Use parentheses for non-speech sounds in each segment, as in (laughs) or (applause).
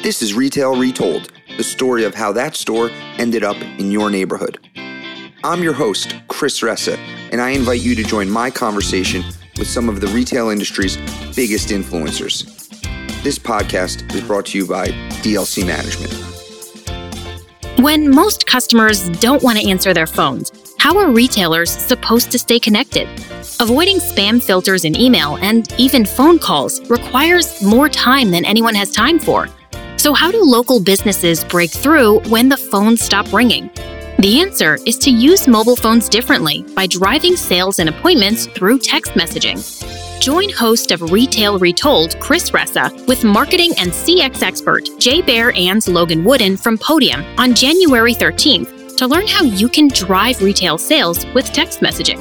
This is Retail Retold, the story of how that store ended up in your neighborhood. I'm your host, Chris Ressa, and I invite you to join my conversation with some of the retail industry's biggest influencers. This podcast is brought to you by DLC Management. When most customers don't want to answer their phones, how are retailers supposed to stay connected? Avoiding spam filters in email and even phone calls requires more time than anyone has time for. So, how do local businesses break through when the phones stop ringing? The answer is to use mobile phones differently by driving sales and appointments through text messaging. Join host of Retail Retold, Chris Ressa, with marketing and CX expert Jay Baer and Logan Wooden from Podium on January 13th to learn how you can drive retail sales with text messaging.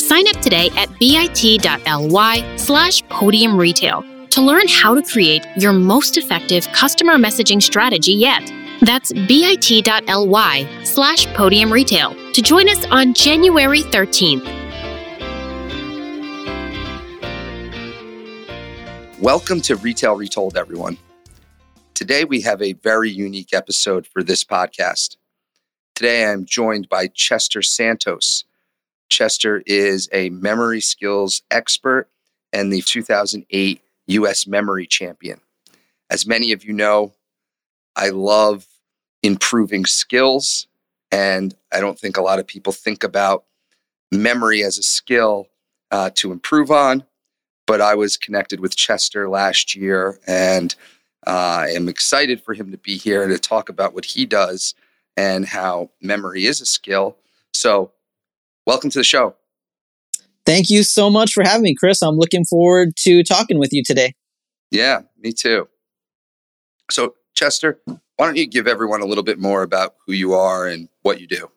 Sign up today at bit.ly slash podium retail to learn how to create your most effective customer messaging strategy yet. That's bit.ly slash podium retail to join us on January 13th. Welcome to Retail Retold, everyone. Today we have a very unique episode for this podcast. Today I'm joined by Chester Santos. Chester is a memory skills expert and the 2008 U.S. memory champion. As many of you know, I love improving skills, and I don't think a lot of people think about memory as a skill uh, to improve on. But I was connected with Chester last year, and uh, I am excited for him to be here to talk about what he does and how memory is a skill. So, welcome to the show. Thank you so much for having me, Chris. I'm looking forward to talking with you today. Yeah, me too. So, Chester, why don't you give everyone a little bit more about who you are and what you do?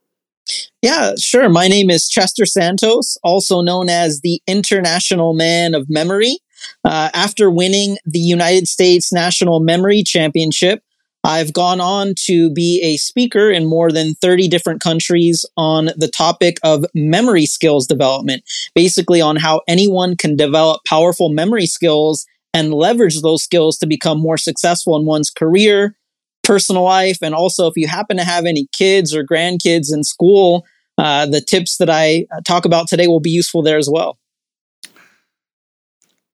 Yeah, sure. My name is Chester Santos, also known as the International Man of Memory. Uh, after winning the United States National Memory Championship, I've gone on to be a speaker in more than 30 different countries on the topic of memory skills development, basically on how anyone can develop powerful memory skills and leverage those skills to become more successful in one's career, personal life, and also if you happen to have any kids or grandkids in school, uh, the tips that I uh, talk about today will be useful there as well.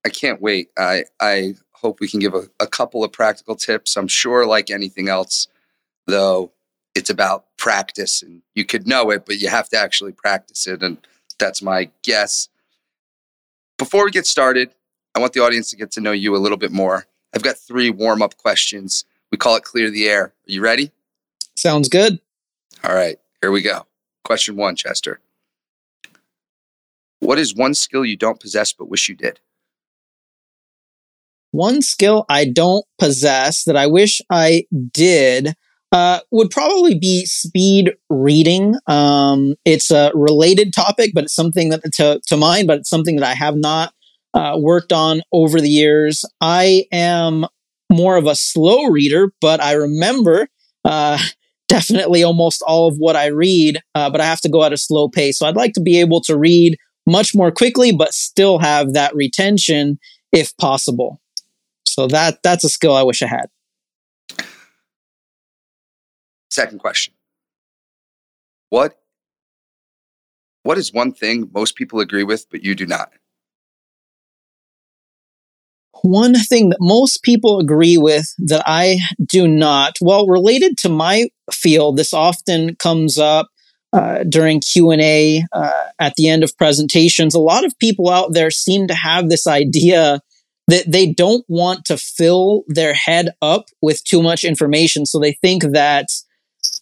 I can't wait. I I hope we can give a, a couple of practical tips. I'm sure, like anything else, though, it's about practice and you could know it, but you have to actually practice it. And that's my guess. Before we get started, I want the audience to get to know you a little bit more. I've got three warm up questions. We call it clear the air. Are you ready? Sounds good. All right, here we go. Question one, Chester. What is one skill you don't possess but wish you did? One skill I don't possess that I wish I did uh, would probably be speed reading. Um, it's a related topic, but it's something that to, to mine, but it's something that I have not uh, worked on over the years. I am more of a slow reader, but I remember uh, (laughs) definitely almost all of what I read, uh, but I have to go at a slow pace. So I'd like to be able to read much more quickly, but still have that retention if possible. So that that's a skill I wish I had. Second question. What what is one thing most people agree with but you do not? One thing that most people agree with that I do not, well, related to my field, this often comes up uh, during q&a uh, at the end of presentations a lot of people out there seem to have this idea that they don't want to fill their head up with too much information. So they think that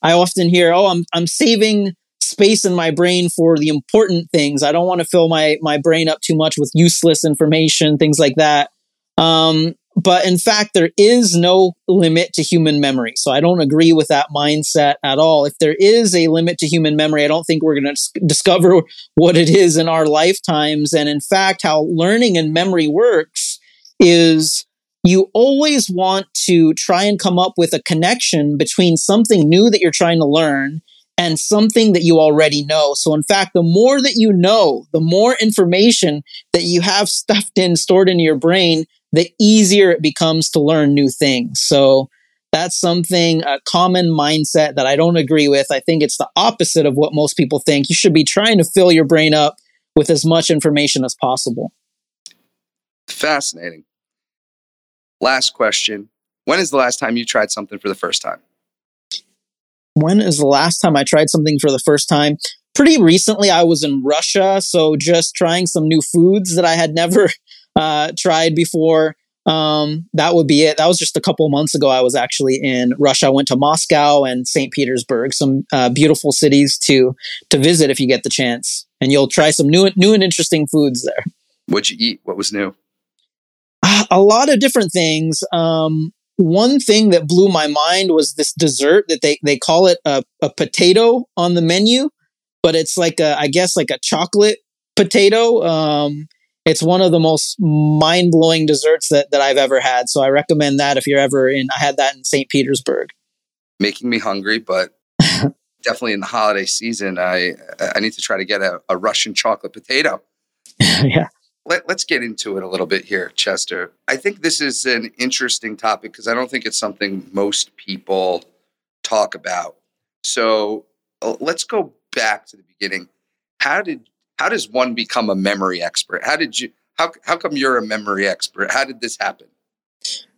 I often hear, "Oh, I'm I'm saving space in my brain for the important things. I don't want to fill my my brain up too much with useless information, things like that." Um, but in fact, there is no limit to human memory. So I don't agree with that mindset at all. If there is a limit to human memory, I don't think we're going to discover (laughs) what it is in our lifetimes. And in fact, how learning and memory works is you always want to try and come up with a connection between something new that you're trying to learn and something that you already know. So, in fact, the more that you know, the more information that you have stuffed in, stored in your brain, the easier it becomes to learn new things. So, That's something, a common mindset that I don't agree with. I think it's the opposite of what most people think. You should be trying to fill your brain up with as much information as possible. Fascinating. Last question. When is the last time you tried something for the first time? When is the last time I tried something for the first time? Pretty recently, I was in Russia. So just trying some new foods that I had never (laughs) uh, tried before. Um, that would be it. That was just a couple months ago. I was actually in Russia. I went to Moscow and St. Petersburg, some uh, beautiful cities to to visit if you get the chance. And you'll try some new new and interesting foods there. What'd you eat? What was new? A lot of different things. Um, one thing that blew my mind was this dessert that they, they call it a, a potato on the menu, but it's like a, I guess like a chocolate potato. Um, it's one of the most mind blowing desserts that, that I've ever had. So I recommend that if you're ever in, I had that in St. Petersburg. Making me hungry, but (laughs) definitely in the holiday season, I, I need to try to get a, a Russian chocolate potato. (laughs) yeah let, us get into it a little bit here, Chester. I think this is an interesting topic because I don't think it's something most people talk about. So uh, let's go back to the beginning. How did how does one become a memory expert? How did you how how come you're a memory expert? How did this happen?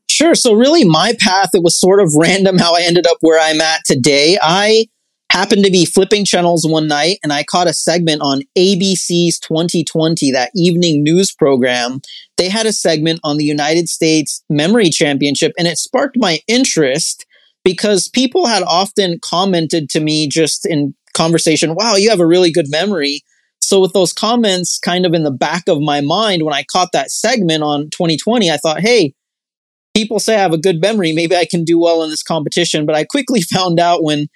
Sure. So really my path it was sort of random how I ended up where I'm at today. I happened to be flipping channels one night and I caught a segment on ABC's 2020, that evening news program. They had a segment on the United States Memory Championship and it sparked my interest because people had often commented to me just in conversation, wow, you have a really good memory. So with those comments kind of in the back of my mind, when I caught that segment on 2020, I thought, hey, people say I have a good memory. Maybe I can do well in this competition. But I quickly (laughs) found out when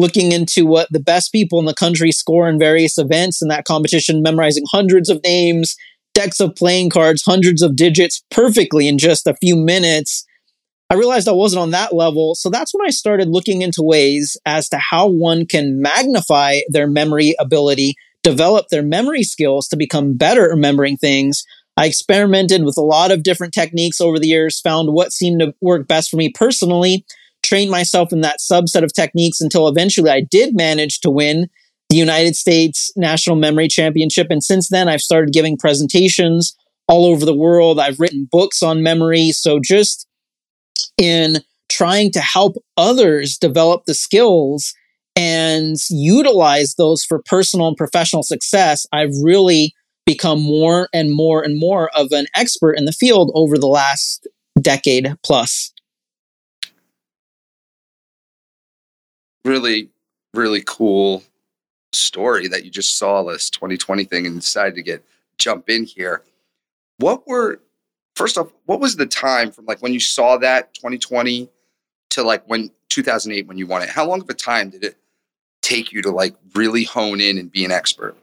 looking into what the best people in the country score in various events in that competition, memorizing hundreds of names, decks of playing cards, hundreds of digits perfectly in just a few minutes. I realized I wasn't on that level. So that's when I started looking into ways as to how one can magnify their memory ability, develop their memory skills to become better at remembering things. I experimented with a lot of different techniques over the years, found what seemed to work best for me personally, trained myself in that subset of techniques until eventually I did manage to win the United States National Memory Championship. And since then, I've started giving presentations all over the world. I've written books on memory. So just in trying to help others develop the skills and utilize those for personal and professional success, I've really become more and more and more of an expert in the field over the last decade plus. Really, really cool story that you just saw this 2020 thing and decided to get jump in here. What were first off, what was the time from like when you saw that 2020 to like when 2008 when you won it? How long of a time did it take you to like really hone in and be an expert?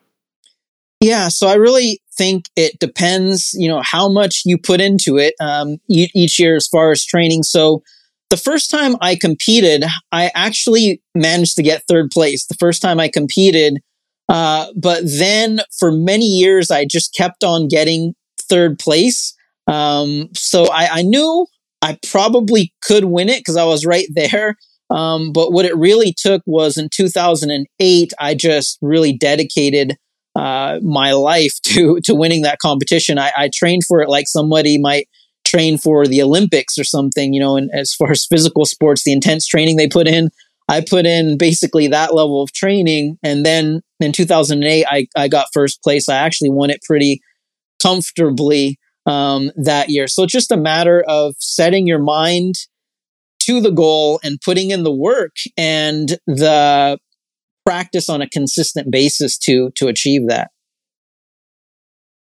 Yeah, so I really think it depends, you know, how much you put into it um, each year as far as training. So the first time I competed, I actually managed to get third place. The first time I competed, uh, but then for many years, I just kept on getting third place. Um, so I, I, knew I probably could win it because I was right there. Um, but what it really took was in 2008, I just really dedicated uh, my life (laughs) to to winning that competition. I, I trained for it like somebody might train for the Olympics or something, you know, and as far as physical sports, the intense training they put in, I put in basically that level of training. And then in 2008, I, I got first place. I actually won it pretty comfortably um, that year. So it's just a matter of setting your mind to the goal and putting in the work and the practice on a consistent basis to to achieve that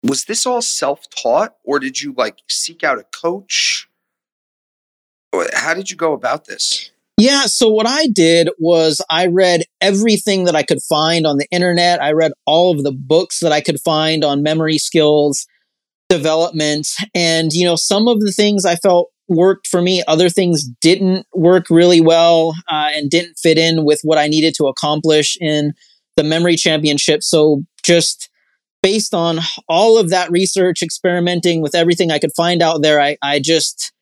was this all self-taught or did you like seek out a coach? How did you go about this? Yeah so what i did was i read everything that i could find on the internet. I read all of the books that i could find on memory skills development and you know some of the things i felt worked for me. Other things didn't work really well uh, and didn't fit in with what i needed to accomplish in the memory championship. So just based on all of that research, experimenting with everything I could find out there, I, I just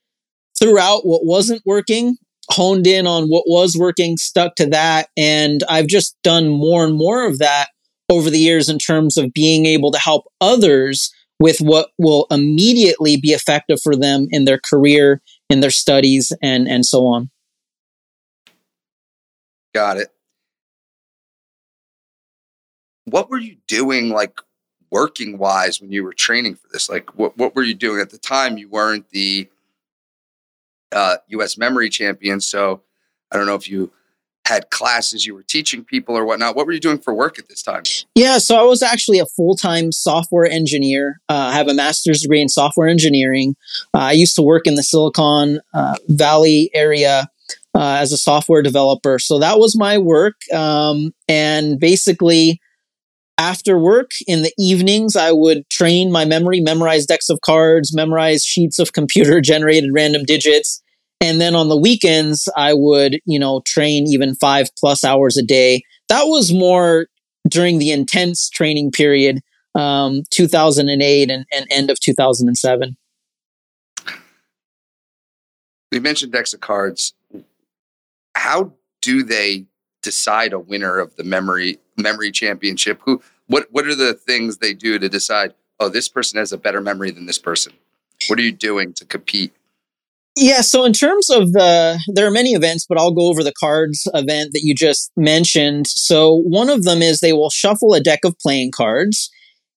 threw out what wasn't working honed in on what was working, stuck to that. And I've just done more and more of that over the years in terms of being able to help others with what will immediately be effective for them in their career, in their studies, and, and so on. Got it. What were you doing like working wise when you were training for this? Like what, what were you doing at the time? You weren't the uh, US memory champion. So I don't know if you had classes you were teaching people or whatnot. What were you doing for work at this time? Yeah, so I was actually a full time software engineer. Uh, I have a master's degree in software engineering. Uh, I used to work in the Silicon uh, Valley area uh, as a software developer. So that was my work. Um, and basically, after work in the evenings, I would train my memory, memorize decks of cards, memorize sheets of computer (laughs) generated random digits and then on the weekends, I would, you know, train even five plus hours a day. That was more during the intense training period, um, 2008 and, and end of 2007. We mentioned decks of cards. How do they decide a winner of the memory memory championship? Who what what are the things they do to decide, oh, this person has a better memory than this person? What are you doing to compete? Yeah, so in terms of the, there are many events, but I'll go over the cards event that you just mentioned. So one of them is they will shuffle a deck of playing cards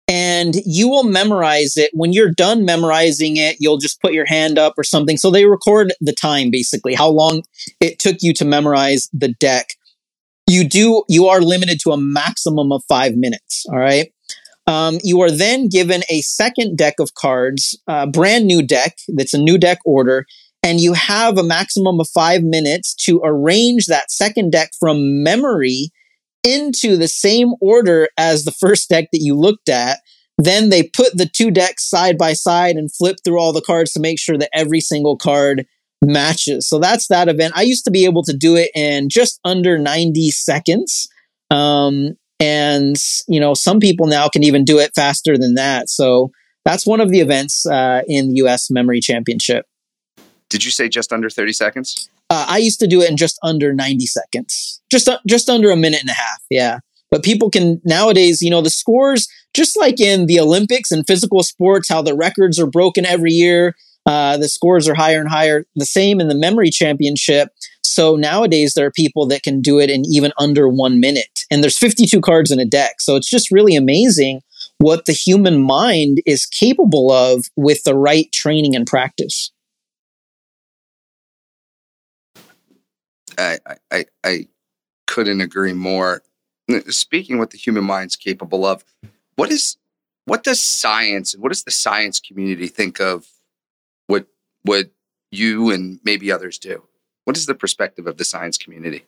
and you will memorize it. When you're done memorizing it, you'll just put your hand up or something. So they record the time basically, how long it took you to memorize the deck. You do, you are limited to a maximum of five minutes. All right. Um, you are then given a second deck of cards, a brand new deck that's a new deck order and you have a maximum of five minutes to arrange that second deck from memory into the same order as the (laughs) first deck that you looked at. Then they put the two decks side by side and flip through all the cards to make sure that every single card matches. So that's that event. I used to be able to do it in just under 90 seconds. Um, and, you know, some people now can even do it faster than that. So that's one of the events uh, in the US Memory Championship. Did you say just under 30 seconds? Uh, I used to do it in just under 90 seconds, just, uh, just under a minute and a half. Yeah. But people can nowadays, you know, the scores, just like in the Olympics and physical sports, how the records are broken every year. Uh, the scores are higher and higher. The same in the memory championship. So nowadays there are people that can do it in even under one minute. And there's 52 cards in a deck. So it's just really amazing what the human mind is capable of with the right training and practice. I, I, I couldn't agree more. Speaking what the human mind's capable of, what is what does science and what does the science community think of what you and maybe others do? What is the perspective of the science community?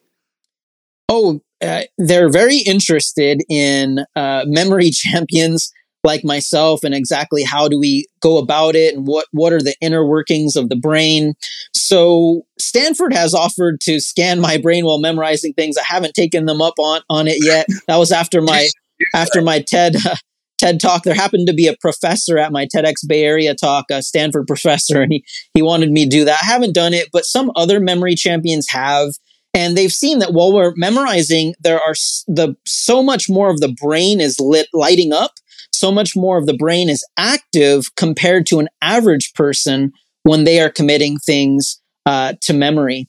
Oh, uh, they're very interested in uh, memory (laughs) champions like myself and exactly how do we go about it and what what are the inner workings of the brain so stanford has offered to scan my brain while memorizing things i haven't taken them up on on it yet that was after my (laughs) after my ted uh, (laughs) ted talk there happened to be a professor at my tedx bay area talk a stanford (laughs) professor and he he wanted me to do that i haven't done it but some other memory champions have and they've seen that while we're memorizing there are the so much more of the brain is lit lighting up so much more of the brain is active compared to an average person when they are committing things uh, to memory.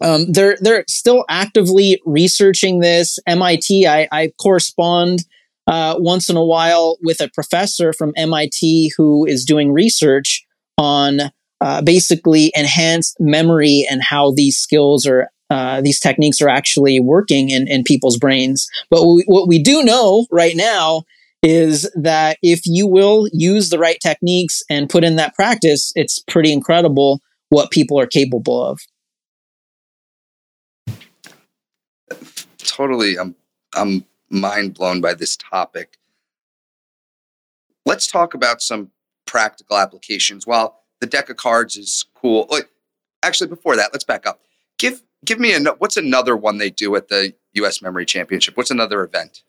Um, they're they're still actively researching this. MIT, I, I correspond uh, once in a while with a professor from MIT who is doing research on uh, basically enhanced memory and how these skills are uh, these techniques are actually working in, in people's brains. But we, what we do know right now is that if you will use the right techniques and put in that practice, it's pretty incredible what people are capable of. Totally. I'm, I'm mind blown by this topic. Let's talk about some practical applications. While the deck of cards is cool, oh, actually, before that, let's back up. Give give me a what's another one they do at the U.S. Memory Championship? What's another event?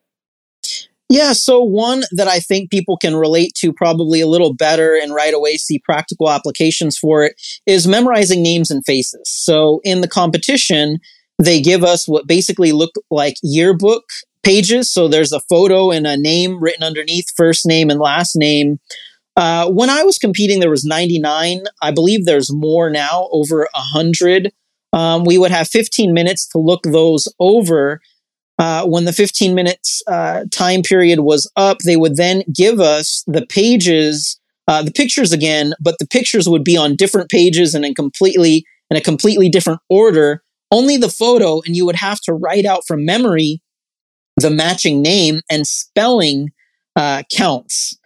Yeah, so one that I think people can relate to probably a little better and right away see practical applications for it is memorizing names and faces. So in the competition, they give us what basically look like yearbook pages. So there's a photo and a name written underneath, first name and last name. Uh, when I was competing, there was 99. I believe there's more now, over 100. Um, we would have 15 minutes to look those over uh, when the 15 minutes uh, time period was up, they would then give us the pages, uh, the pictures again, but the pictures would be on different pages and in completely in a completely different order. Only the photo, and you would have to write out from memory the matching name and spelling uh, counts.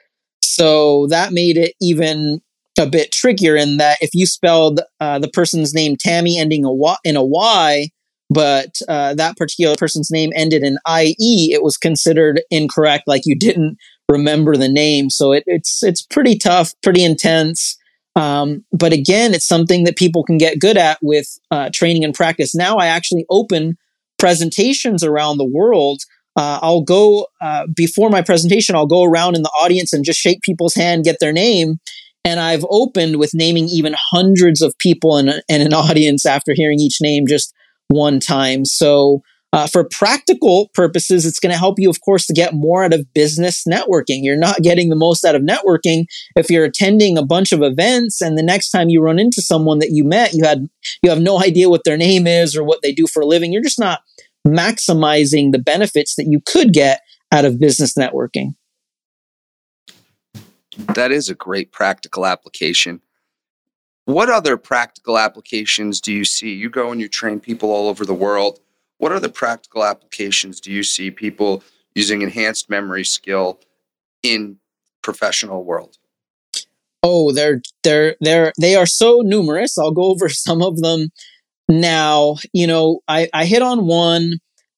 So that made it even a bit trickier in that if you spelled uh, the person's name Tammy ending a y, in a Y, but uh, that particular person's name ended in IE, it was considered incorrect, like you didn't remember the name. So it, it's it's pretty tough, pretty intense. Um, but again, it's something that people can get good at with uh, training and practice. Now I actually open presentations around the world. Uh, I'll go uh, before my presentation. I'll go around in the audience and just shake people's hand, get their name, and I've opened with naming even hundreds of people in, a, in an (laughs) audience after hearing each name, just one time. So uh, for practical purposes, it's going to help you, of course, to get more out of business networking. You're not getting the most out of networking if you're attending a bunch of events and the next time you run into someone that you met, you had you have no (laughs) idea what their name is or what they do for a living. You're just not maximizing the benefits that you could get out of business networking. That is a great practical application. What other practical applications do you see? You go and you train people all over the world. What other practical applications do you see people using enhanced memory skill in professional world? Oh, they're they're they're they are so numerous. I'll go over (laughs) some of them now. You know, I, I hit on one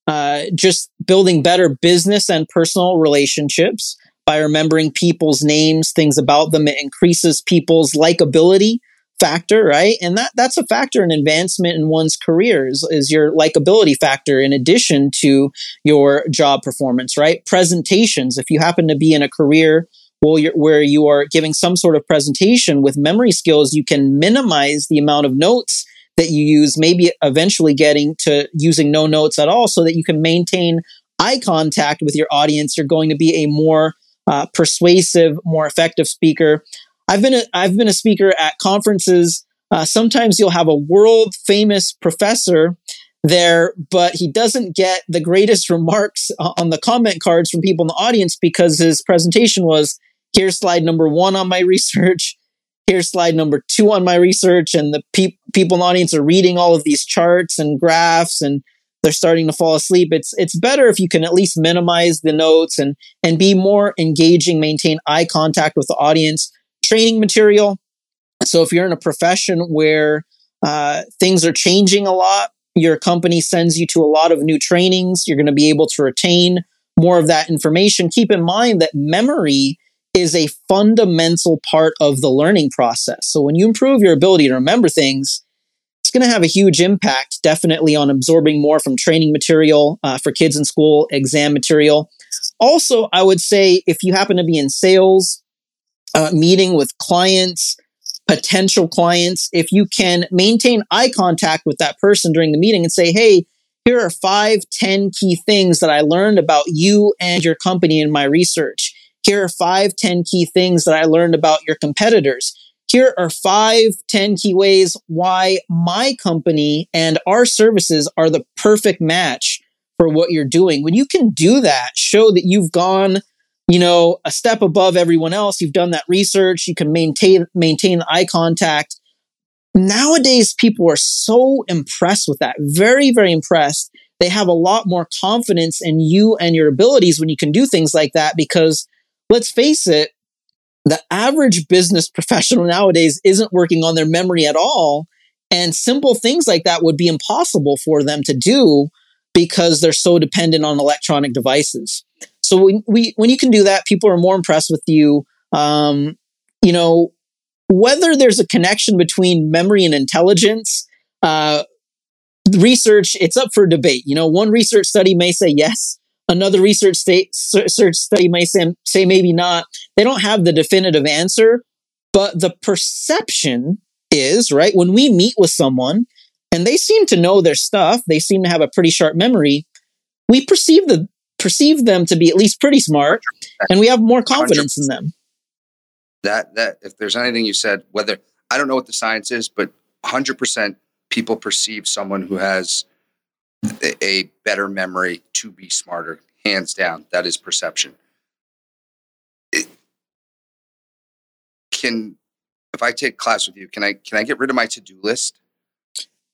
uh, just building better business and personal relationships by remembering people's names, things about them. It increases people's likability factor, right? And that that's a factor in advancement in one's career is, is your likability factor in addition to your job performance, right? Presentations. If you happen to be in a career well, where you are giving some sort of presentation with memory skills, you can minimize the amount of notes that you use, maybe eventually getting to using no notes at all so that you can maintain eye contact with your audience. You're going to be a more uh, persuasive, more effective speaker. I've been a, I've been a speaker at conferences. Uh, sometimes you'll have a world famous professor there, but he doesn't get the greatest (laughs) remarks on the comment cards from people in the audience because his presentation was here's slide number one on my (laughs) research, here's slide number two on my research, and the pe- people in the audience are reading all of these charts and graphs and they're starting to fall asleep. It's it's better if you can at least minimize the notes and and be more engaging, maintain eye contact with the audience training material. So if you're in a profession where uh, things are changing a lot, your company sends you to a lot of new trainings, you're going to be able to retain more of that information. Keep in mind that memory is a fundamental part of the learning process. So when you improve your ability to remember things, it's going to have a huge impact, definitely on absorbing more from training material uh, for kids in school, exam material. Also, I would say if you happen to be in sales, uh, meeting with clients, potential clients, if you can maintain eye contact with that person during the meeting and say, hey, here are five, ten key things that I learned about you and your company in my research. Here are five, ten key things that I learned about your competitors. Here are five, ten key ways why my company and our services are the perfect match for what you're doing. When you can do that, show that you've gone you know, a step above everyone else. You've done that research. You can maintain, maintain eye contact. Nowadays, people are so impressed with that. Very, very impressed. They have a lot more confidence in you and your abilities when you can do things like that because let's face it, the average business professional nowadays isn't working on their memory at all. And simple things like that would be impossible for them to do because they're so dependent on electronic devices. So when we when you can do that, people are more impressed with you. Um, you know, whether there's a connection between memory and intelligence, uh, research it's up for debate. You know, one research study may say yes, Another research state, search study may say, say maybe not. They don't have the definitive answer, but the perception is right when we meet with someone and they seem to know their stuff. They seem to have a pretty sharp memory. We perceive the perceive them to be at least pretty smart, and we have more confidence 100%. in them. That that if there's anything you said, whether I don't know what the science is, but 100 percent people perceive someone who has a, better memory to be smarter. Hands down, that is perception. It, can if I take class with you, can I can I get rid of my to do list?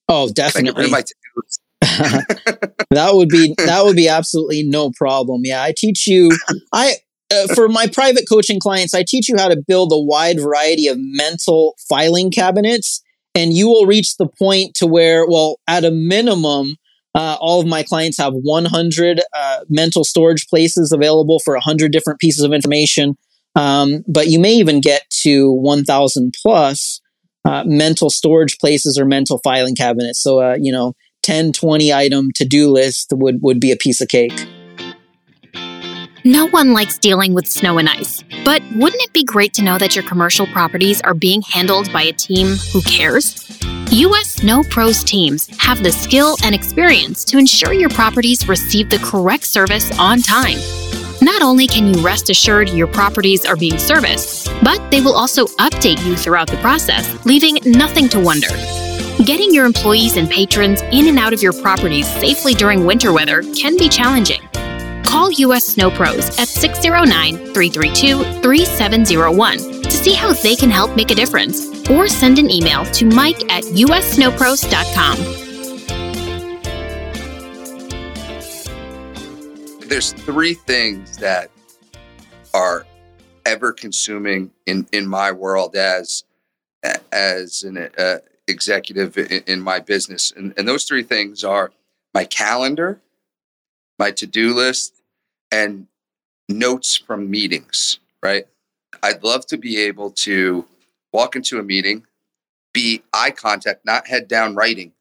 Oh, definitely. (laughs) that would be that would be absolutely no problem. Yeah, I teach you. I uh, for my private coaching clients, I teach you how to build a wide variety of mental filing cabinets, and you will reach the point to where, well, at a minimum, uh, all of my clients have 100 uh, mental storage places available for 100 different pieces of information. Um, but you may even get to 1,000 plus uh, mental storage places or mental filing cabinets. So, uh, you know, 10, 20 item to do list would, would be a piece of cake. No one likes dealing with snow and ice, but wouldn't it be great to know that your commercial properties are being handled by a team who cares? US Snow Pros teams have the skill and experience to ensure your properties receive the correct service on time. Not only can you rest assured your properties are being serviced, but they will also update you throughout the process, leaving nothing to wonder. Getting your employees and patrons in and out of your properties safely during winter weather can be challenging. Call US Snow Pros at 609 332 3701 to see how they can help make a difference, or send an email to mike at ussnowpros.com. there's three things that are ever consuming in in my world as as an uh, executive in, in, my business and, and those three things are my calendar my to-do list and notes from meetings right i'd love to be able to walk into a meeting be eye contact not head down writing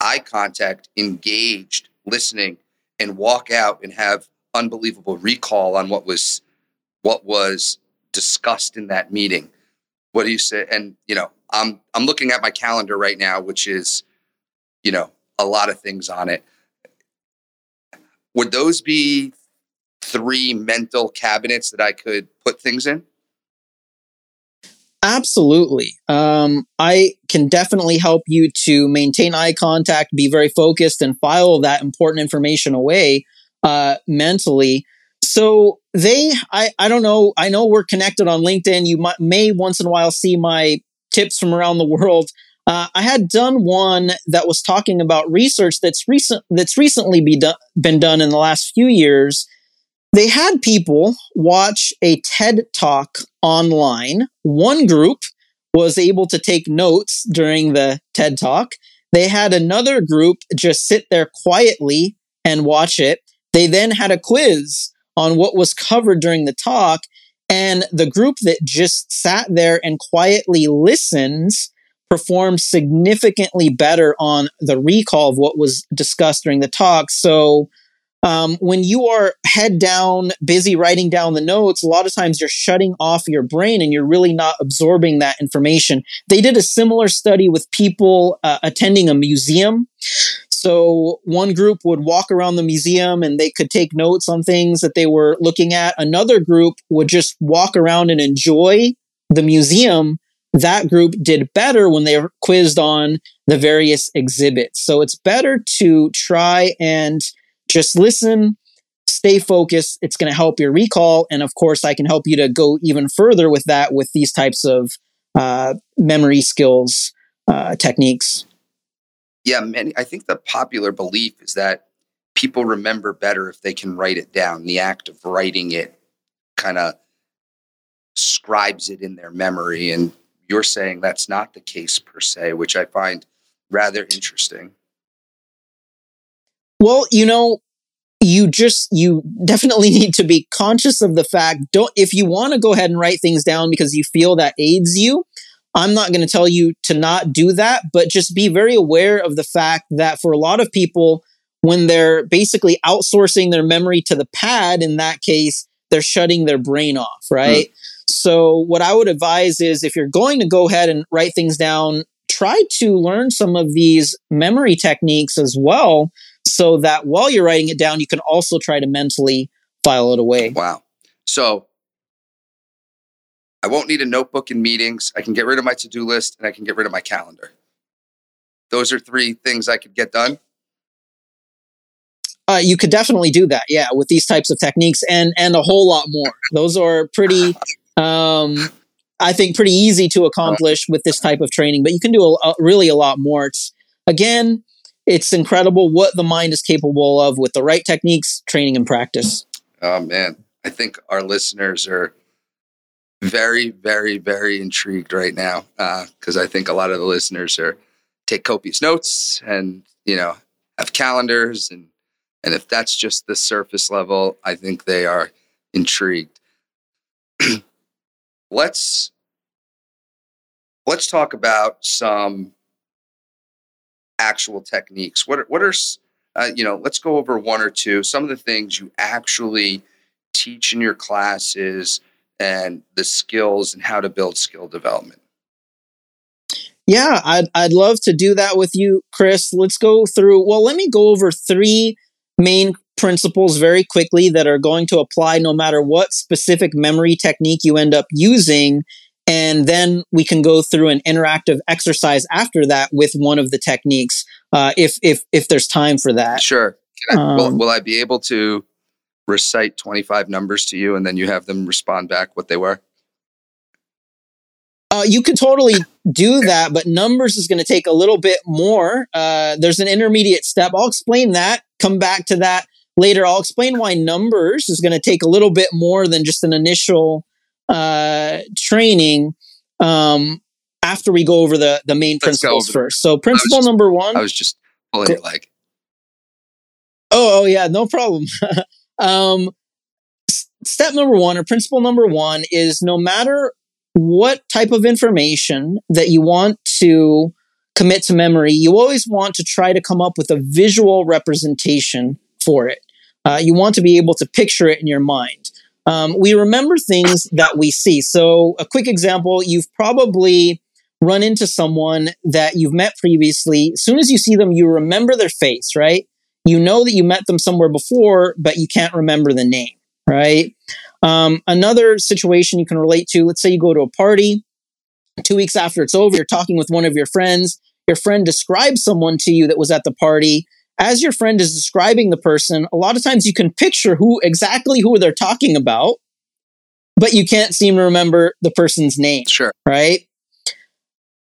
eye contact engaged listening and walk out and have unbelievable recall on what was what was discussed in that meeting. What do you say? And you know, I'm I'm looking at my calendar right now, which is, you know, a lot of things on it. Would those be three mental cabinets that I could put things in? Absolutely. Um, I can definitely help you to maintain eye contact, be very focused, and file that important information away uh, mentally. So they, I, I don't know. I know we're connected on LinkedIn. You might, may once in a while see my tips from around the world. Uh, I had done one that was talking about research that's recent that's recently be do- been done in the last few years. They had people watch a TED talk online. One group was able to take notes during the TED talk. They had another group just sit there quietly and watch it. They then had a quiz on what was covered during the talk. And the group that just sat there and quietly listens performed significantly better on the recall of what was discussed during the talk. So, um, when you are head down, busy writing down the notes, a lot of times you're shutting off your brain and you're really not absorbing that information. They did a similar study with people uh, attending a museum. So one group would walk around the museum and they could take notes on things that they were looking at. Another group would just walk around and enjoy the museum. That group did better when they were quizzed on the various exhibits. So it's better to try and just listen, stay focused. It's going to help your recall. And of course, I can help you to go even further with that with these types of uh, memory skills uh, techniques yeah, many. I think the popular belief is that people remember better if they can write it down. The act of writing it kind of scribes it in their memory, and you're saying that's not the case per se, which I find rather interesting. Well, you know, you just you definitely (laughs) need to be conscious of the fact don't if you want to go ahead and write things down because you feel that aids you I'm not going to tell you to not do that, but just be very aware of the fact that for a lot of people, when they're basically outsourcing their memory to the pad, in that case, they're shutting their brain off, right? Mm. So, what I would advise is if you're going to go ahead and write things down, try to learn some of these memory techniques as well, so that while you're writing it down, you can also try to mentally file it away. Wow. So, I won't need a notebook in meetings. I can get rid of my to do list and I can get rid of my calendar. Those are three things I could get done. Uh, you could definitely do that, yeah, with these types of techniques and and a whole lot more. Those are pretty, um, I think, pretty easy to accomplish with this type of training. But you can do a, a, really a lot more. It's again, it's incredible what the mind is capable of with the right techniques, training, and practice. Oh man, I think our listeners are very, very, very intrigued right now because uh, I think a lot of the listeners are take copious notes and you know have calendars and and if that's just the surface level, I think they are intrigued. (clears throat) let's let's talk about some actual techniques. What are, what are uh, you know? Let's go over one or two. Some of the things you actually teach in your classes and the skills and how to build skill development. Yeah, I'd I'd love to do that with you, Chris. Let's go through. Well, let me go over three main principles very quickly that are going to apply no matter what specific memory technique you end up using. And then we can go through an interactive exercise after that with one of the techniques, uh, if if if there's time for that. Sure. I, um, will, will I be able to recite 25 numbers to you and then you have them respond back what they were? Uh, you could totally do that, but numbers is going to take a little bit more. Uh, there's an intermediate step. I'll explain that. Come back to that later. I'll explain why numbers is going to take a little bit more than just an initial uh, training um, after we go over the the main Let's principles first. So, principle just, number one. I was just pulling your leg. Oh, oh yeah, no problem. (laughs) um, step number one or principle number one is no matter what type of information that you want to commit to memory, you always want to try to come up with a visual representation for it. Uh, you want to be able to picture it in your mind. Um, we remember things that we see. So, a quick example you've probably run into someone that you've met previously. As soon as you see them, you remember their face, right? You know that you met them somewhere before, but you can't remember the name, right? Um, another situation you can relate to let's say you go to a party, two weeks after it's over, you're talking with one of your friends. Your friend describes someone to you that was at the party. As your friend is describing the person, a lot of times you can picture who exactly who they're talking about, but you can't seem to remember the person's name. Sure. Right?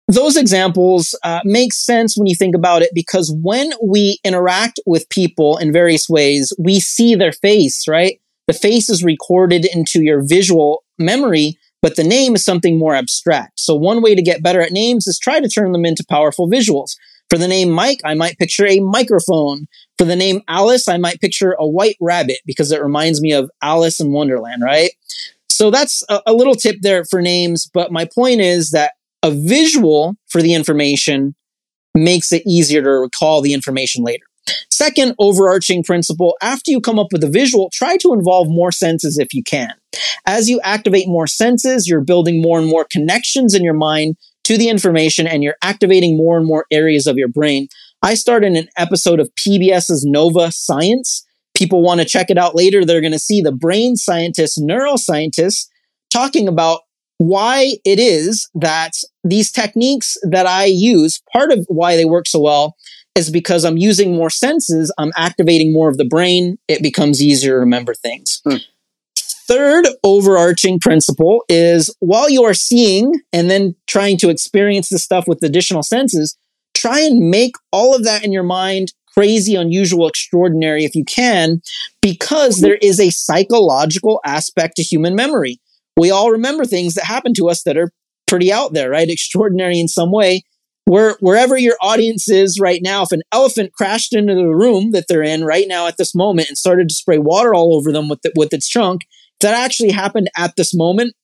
those examples uh, make sense when you think about it because when we interact with people in various ways, we see their face, right? The face is recorded into your visual memory, but the name is something more abstract. So one way to get better at names is try to turn them into powerful visuals. For the name Mike, I might picture a microphone. For the name Alice, I might picture a white rabbit because it reminds me of Alice in Wonderland, right? So that's a, a little tip there for names. But my point is that a visual for the information makes it easier to recall the information later. Second overarching principle after you come up with a visual, try to involve more senses if you can. As you activate more senses, you're building more and more connections in your mind to the information and you're activating more and more areas of your brain. I started an episode of PBS's Nova Science. People want to check it out later. They're going to see the brain scientists, neuroscientists talking about why it is that these techniques that I use, part of why they work so well is because I'm using more senses, I'm activating more of the brain, it becomes easier to remember things. Hmm. Third overarching principle is while you are seeing and then trying to experience the stuff with additional senses, try and make all of that in your mind crazy, unusual, extraordinary if you can, because mm-hmm. there is a psychological aspect to human memory we all remember things that happen to us that are pretty out there, right? Extraordinary in some way. Where, wherever your audience is right now, if an elephant crashed into the room that they're in right now at this moment and started to spray water all over them with, the, with its trunk, that actually happened at this moment,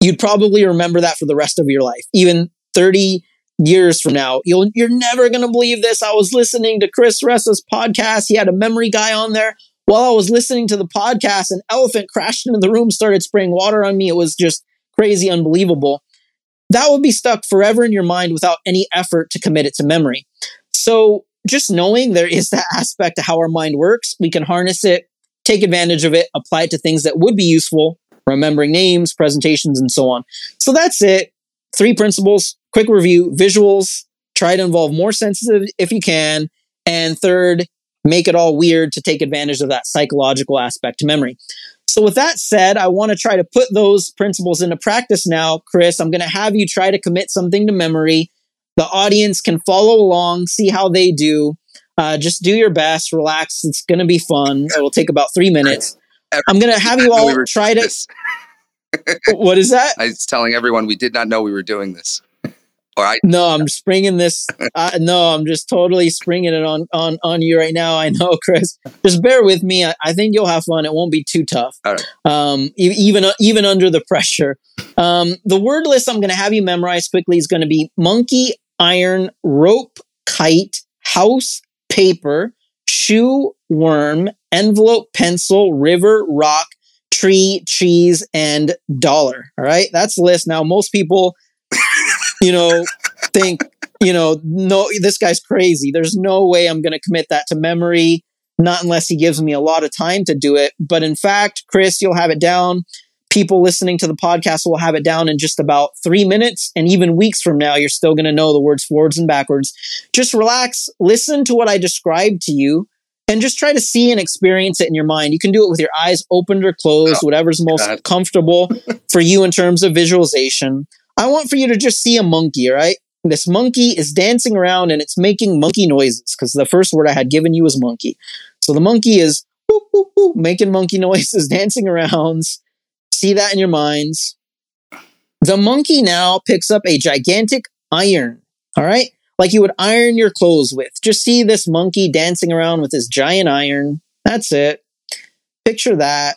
you'd probably remember that for the rest of your life. Even 30, years from now, you'll, you're never going to believe this. I was listening to Chris Ressa's podcast. He had a memory guy on there. While I was listening to the podcast, an elephant (laughs) crashed into the room, started spraying water on me. It was just crazy, unbelievable. That would be stuck forever in your mind without any effort to commit it to memory. So just knowing there is that aspect of how our mind works, we can harness it, take advantage of it, apply it to things that would be useful, remembering names, presentations, and so on. So that's it. Three principles, quick review, visuals, try to involve more senses if you can. And third, make it all weird to take advantage of that psychological aspect to memory. So, with that said, I want to try to put those principles into practice now. Chris, I'm going to have you try to commit something to memory. The audience can follow along, see how they do. Uh, just do your best, relax. It's going to be fun. It will take about three minutes. I'm going to have you all we try to. (laughs) what is that? I was telling everyone we did not know we were doing this. All right. No, I'm springing this. (laughs) Uh, no, I'm just totally springing it on on on you right now. I know, Chris. Just bear with me. I, I think you'll have fun. It won't be too tough. All right. Um, even even under the pressure. Um, the word list I'm going to have you memorize quickly is going to be monkey, iron, rope, kite, house, paper, shoe, worm, envelope, pencil, river, rock, tree, cheese, and dollar. All right. That's the list. Now, most people you know, think, you know, no, this guy's crazy. There's no way I'm going to commit that to memory, not unless he gives me a lot of time to do it. But in fact, Chris, you'll have it down. People listening to the podcast will have it down in just about three minutes. And even weeks from now, you're still going to know the words forwards and backwards. Just relax, listen to what I described to you, and just try to see and experience it in your mind. You can do it with your eyes opened or closed, oh, whatever's most God. comfortable (laughs) for you in terms of visualization. I want for you to just see a monkey, right? This monkey is dancing around and it's making monkey noises because the first word I had given you was monkey. So the monkey is whoop, whoop, whoop, making monkey (laughs) noises, dancing around. See that in your minds. The monkey now picks up a gigantic iron, all right? Like you would iron your clothes with. Just see this monkey dancing around with this giant iron. That's it. Picture that.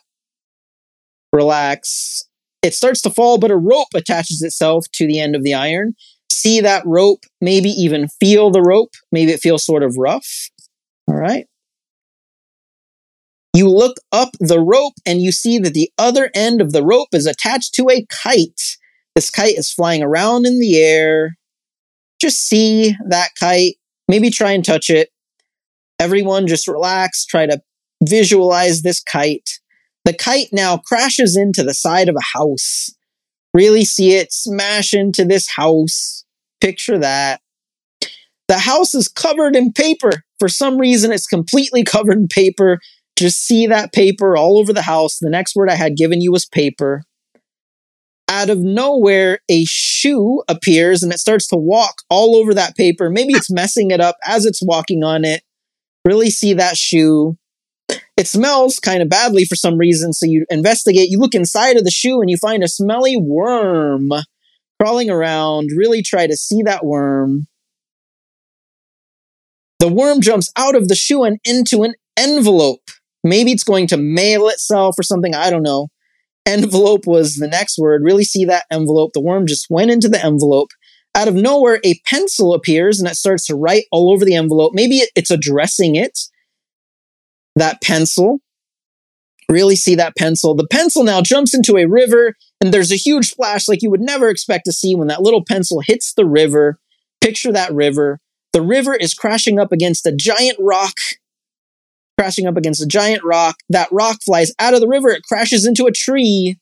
Relax. It starts to fall, but a rope attaches itself to the end of the iron. See that rope, maybe even feel the rope. Maybe it feels sort of rough. All right. You look up the rope and you see that the other end of the rope is attached to a kite. This kite is flying around in the air. Just see that kite. Maybe try and touch it. Everyone just relax. Try to visualize this kite. The kite now crashes into the side of a house. Really see it smash into this house. Picture that. The house is covered in paper. For some reason, it's completely covered in paper. Just see that paper all over the house. The next word I had given you was paper. Out of nowhere, a shoe appears and it starts to walk all over that paper. Maybe it's (laughs) messing it up as it's walking on it. Really see that shoe. It smells kind of badly for some reason, so you investigate. You look inside of the shoe and you find a smelly worm crawling around. Really try to see that worm. The worm jumps out of the shoe and into an envelope. Maybe it's going to mail itself or something. I don't know. Envelope was the next word. Really see that envelope. The worm just went into the envelope. Out of nowhere, a pencil appears and it starts to write all over the envelope. Maybe it's addressing it that pencil. Really see that pencil. The pencil now jumps into a river, and there's a huge splash like you would never expect to see when that little pencil hits the river. Picture that river. The river is crashing up against a giant rock, crashing up against a giant rock. That rock flies out of the river. It crashes into a tree.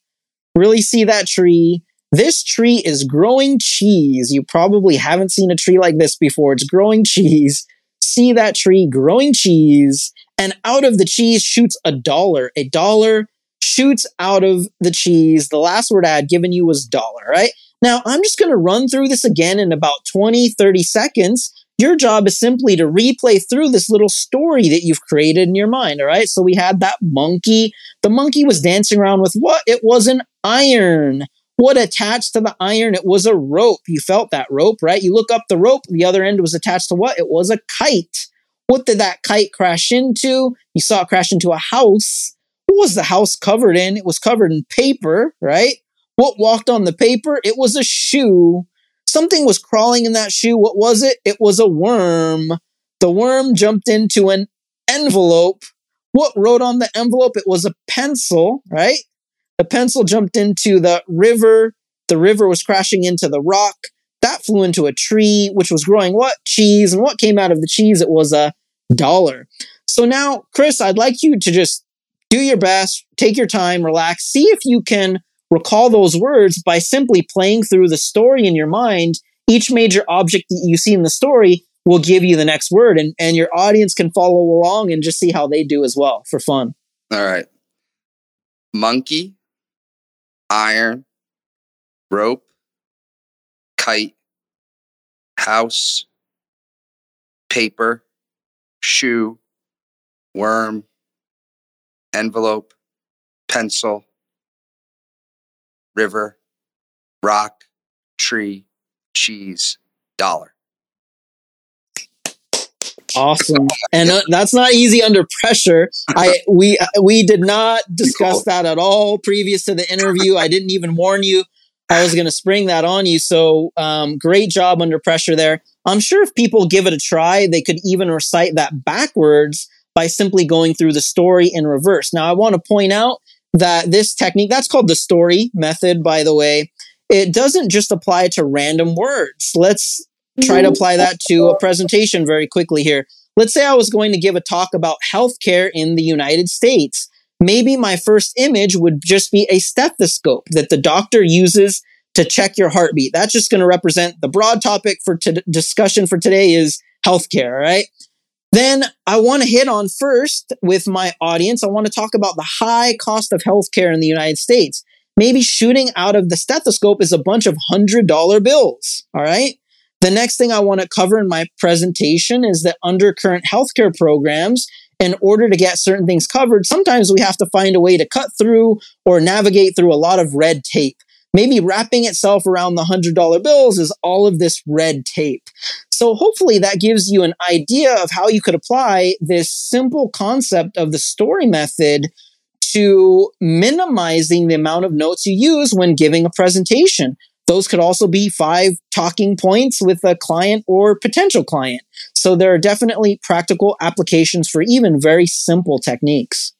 Really see that tree. This tree is growing cheese. You probably haven't seen a tree like this before. It's growing cheese. See that tree growing cheese and out of the cheese shoots a dollar. A dollar shoots out of the cheese. The last word I had given you was dollar, right? Now, I'm just going to run through this again in about 20, 30 seconds. Your job is simply to replay through this little story that you've created in your mind, all right? So we had that monkey. The monkey was dancing around with what? It was an iron. What attached to the iron? It was a rope. You felt that rope, right? You look up the rope, the other end was attached to what? It was a kite. What did that kite crash into? You saw it crash into a house. What was the house covered in? It was covered in paper, right? What walked on the paper? It was a shoe. Something was crawling in that shoe. What was it? It was a worm. The worm jumped into an envelope. What wrote on the envelope? It was a pencil, right? The pencil jumped into the river. The river was crashing into the rock. That flew into a tree, which was growing what? Cheese. And what came out of the cheese? It was a dollar. So now, Chris, I'd like you to just do your best, take your time, relax, see if you can recall those words by simply playing through the story in your mind. Each major object that you see in the story will give you the next word, and, and your audience can follow along and just see how they do as well for fun. All right. Monkey, iron, rope, kite, house, paper, shoe, worm, envelope, pencil, river, rock, tree, cheese, dollar. Awesome, and uh, that's not easy under pressure. (laughs) I we we did not discuss that at all previous to the interview. I didn't even warn you I was going to spring that on you. So um, great job under pressure there. I'm sure if people give it a try, they could even recite that backwards by simply going through the story in reverse. Now, I want to point out that this technique, that's called the story method, by the way, it doesn't just apply to random words. Let's try to apply that to a presentation very quickly here. Let's say I was going to give a talk about healthcare in the United States maybe my first image would just be a stethoscope that the doctor uses to check your heartbeat. That's just going to represent the broad topic for t- discussion for today is healthcare, right? Then I want to hit on first with my audience. I want to talk about the high cost of healthcare in the United States. Maybe shooting out of the stethoscope is a bunch of hundred dollar bills. All right. The next thing I want to cover in my presentation is that under current healthcare programs, in order to get certain things covered, sometimes we have to find a way to cut through or navigate through a lot of red tape. Maybe wrapping itself around the $100 bills is all of this red tape. So hopefully that gives you an idea of how you could apply this simple concept of the story method to minimizing the amount of notes you use when giving a presentation. Those could also be five talking points with a client or potential client. So there are definitely practical applications for even very simple techniques.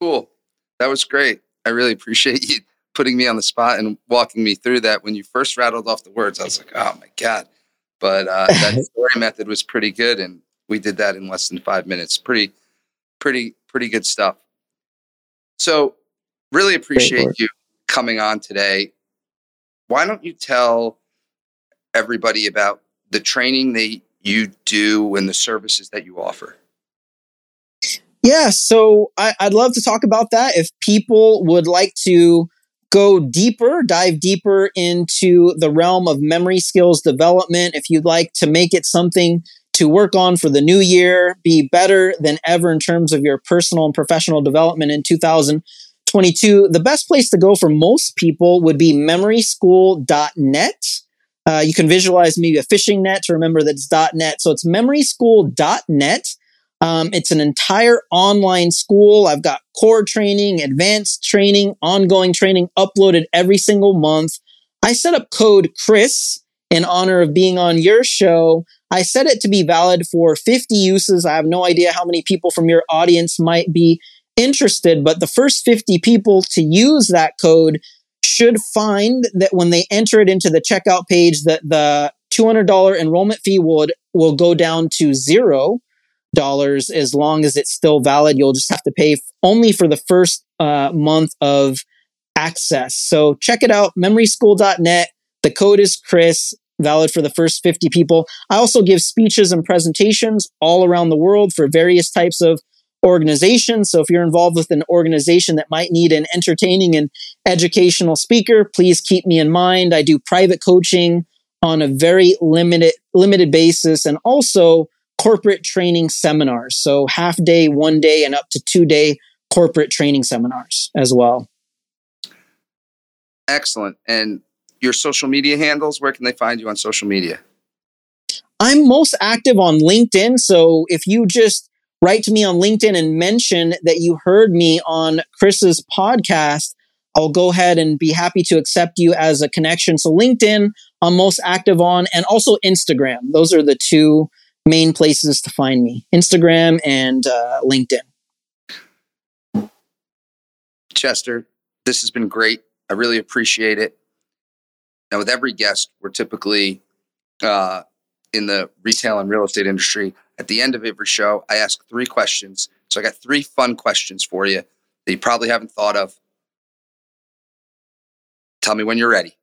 Cool. That was great. I really appreciate you putting me on the spot and walking me through that. When you first rattled off the words, I was like, oh my God. But uh, (laughs) that story method was pretty good. And we did that in less than five minutes. Pretty, pretty, pretty good stuff. So, really appreciate you coming on today. Why don't you tell everybody about the training that you do and the services that you offer? Yeah, so I, would love to talk about that. If people would like to go deeper, dive deeper into the realm of memory skills development, if you'd like to make it something to work on for the new year, be better than ever in terms of your personal and professional development in 2022, the best place to go for most people would be memoryschool.net. Uh, you can visualize maybe a fishing net to remember that it's .net. So it's memoryschool.net. Um, it's an entire online school. I've got core training, advanced training, ongoing training uploaded every single month. I set up code Chris in honor of being on your show. I set it to be valid for 50 uses. I have no idea how many people from your audience might be interested, but the first 50 people to use that code should find that when they enter it into the checkout page that the $200 enrollment fee would will go down to zero dollars as long as it's still valid. You'll just have to pay only for the first uh, month of access. So check it out, memoryschool.net. The code is Chris, valid for the first 50 people. I also give speeches and presentations all around the world for various types of organizations. So if you're involved with an organization that might need an entertaining and educational speaker, please keep me in mind. I do private coaching on a very limited limited basis and also corporate training seminars. So half day, one day and up to 2 day corporate training seminars as well. Excellent. And your social media handles, where can they find you on social media? I'm most active on LinkedIn. So if you just write to me on LinkedIn and mention that you heard me on Chris's podcast, I'll go ahead and be happy to accept you as a connection. So LinkedIn, I'm most active on, and also Instagram. Those are the two main places to find me Instagram and uh, LinkedIn. Chester, this has been great. I really appreciate it. Now, with every guest, we're typically uh, in the retail and real estate industry. At the end of every show, I ask three questions. So I got three fun questions for you that you probably haven't thought of. Tell me when you're ready.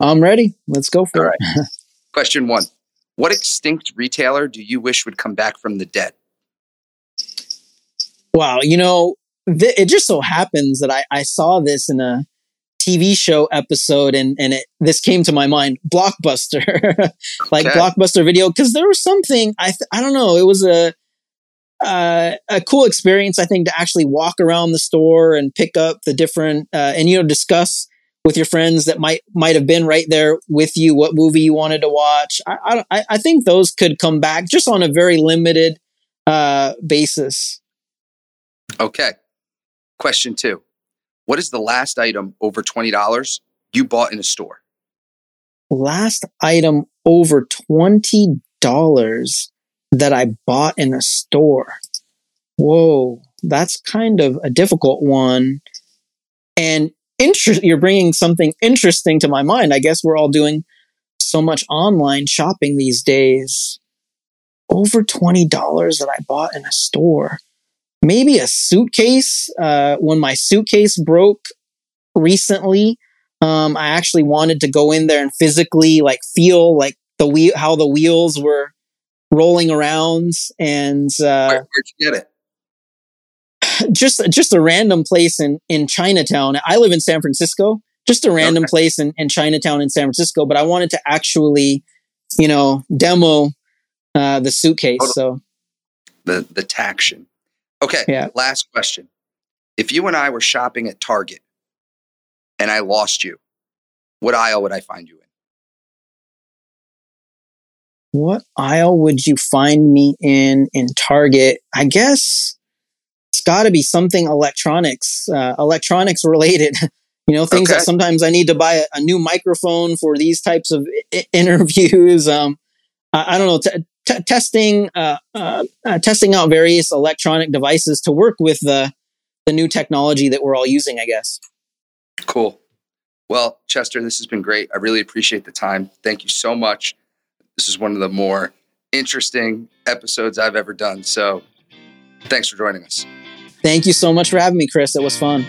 I'm ready. Let's go for All it. right. (laughs) Question one What extinct retailer do you wish would come back from the dead? Wow, you know, th- it just so happens that I, I saw this in a TV show episode and, and it, this came to my mind, Blockbuster, (laughs) like Okay. Blockbuster video. Cause there was something, I, th- I don't know, it was a, uh, a cool experience, I think, to actually walk around the store and pick up the different, uh, and, you know, discuss with your friends that might, might have been right there with you, what movie you wanted to watch. I, I, I think those could come back just on a very limited, uh, basis. Okay. Question two What is the last item over $20 you bought in a store? last item over $20 that I bought in a store. Whoa, that's kind of a difficult one. And interest, you're bringing something interesting to my mind. I guess we're all doing so much online shopping these days. Over $20 that I bought in a store. Maybe a suitcase. Uh, when my suitcase broke recently, um, I actually wanted to go in there and physically like feel like the wheel, how the wheels were rolling around and, uh, Where, where'd you get it? Just, just a random place in, in Chinatown. I live in San Francisco, just a random Okay. place in, in Chinatown in San Francisco, but I wanted to actually, you know, demo, uh, the suitcase. So The, the taction. Okay. Yeah. Last question. If you and I were shopping at Target and I lost you, what aisle would I find you in? what aisle would you find me in, in Target? I guess it's gotta be something electronics, uh, electronics related. (laughs) You know, things Okay. that sometimes I need to buy a, a new microphone for these types of I- interviews. (laughs) Um, I, I don't know, t- t- testing, uh, uh, uh, testing out various electronic devices to work with the the new technology that we're all using. I guess. Cool. Well, Chester, this has been great. I really appreciate the time. Thank you so much. This is one of the more interesting episodes I've ever done. So thanks for joining us. Thank you so much for having me, Chris. It was fun.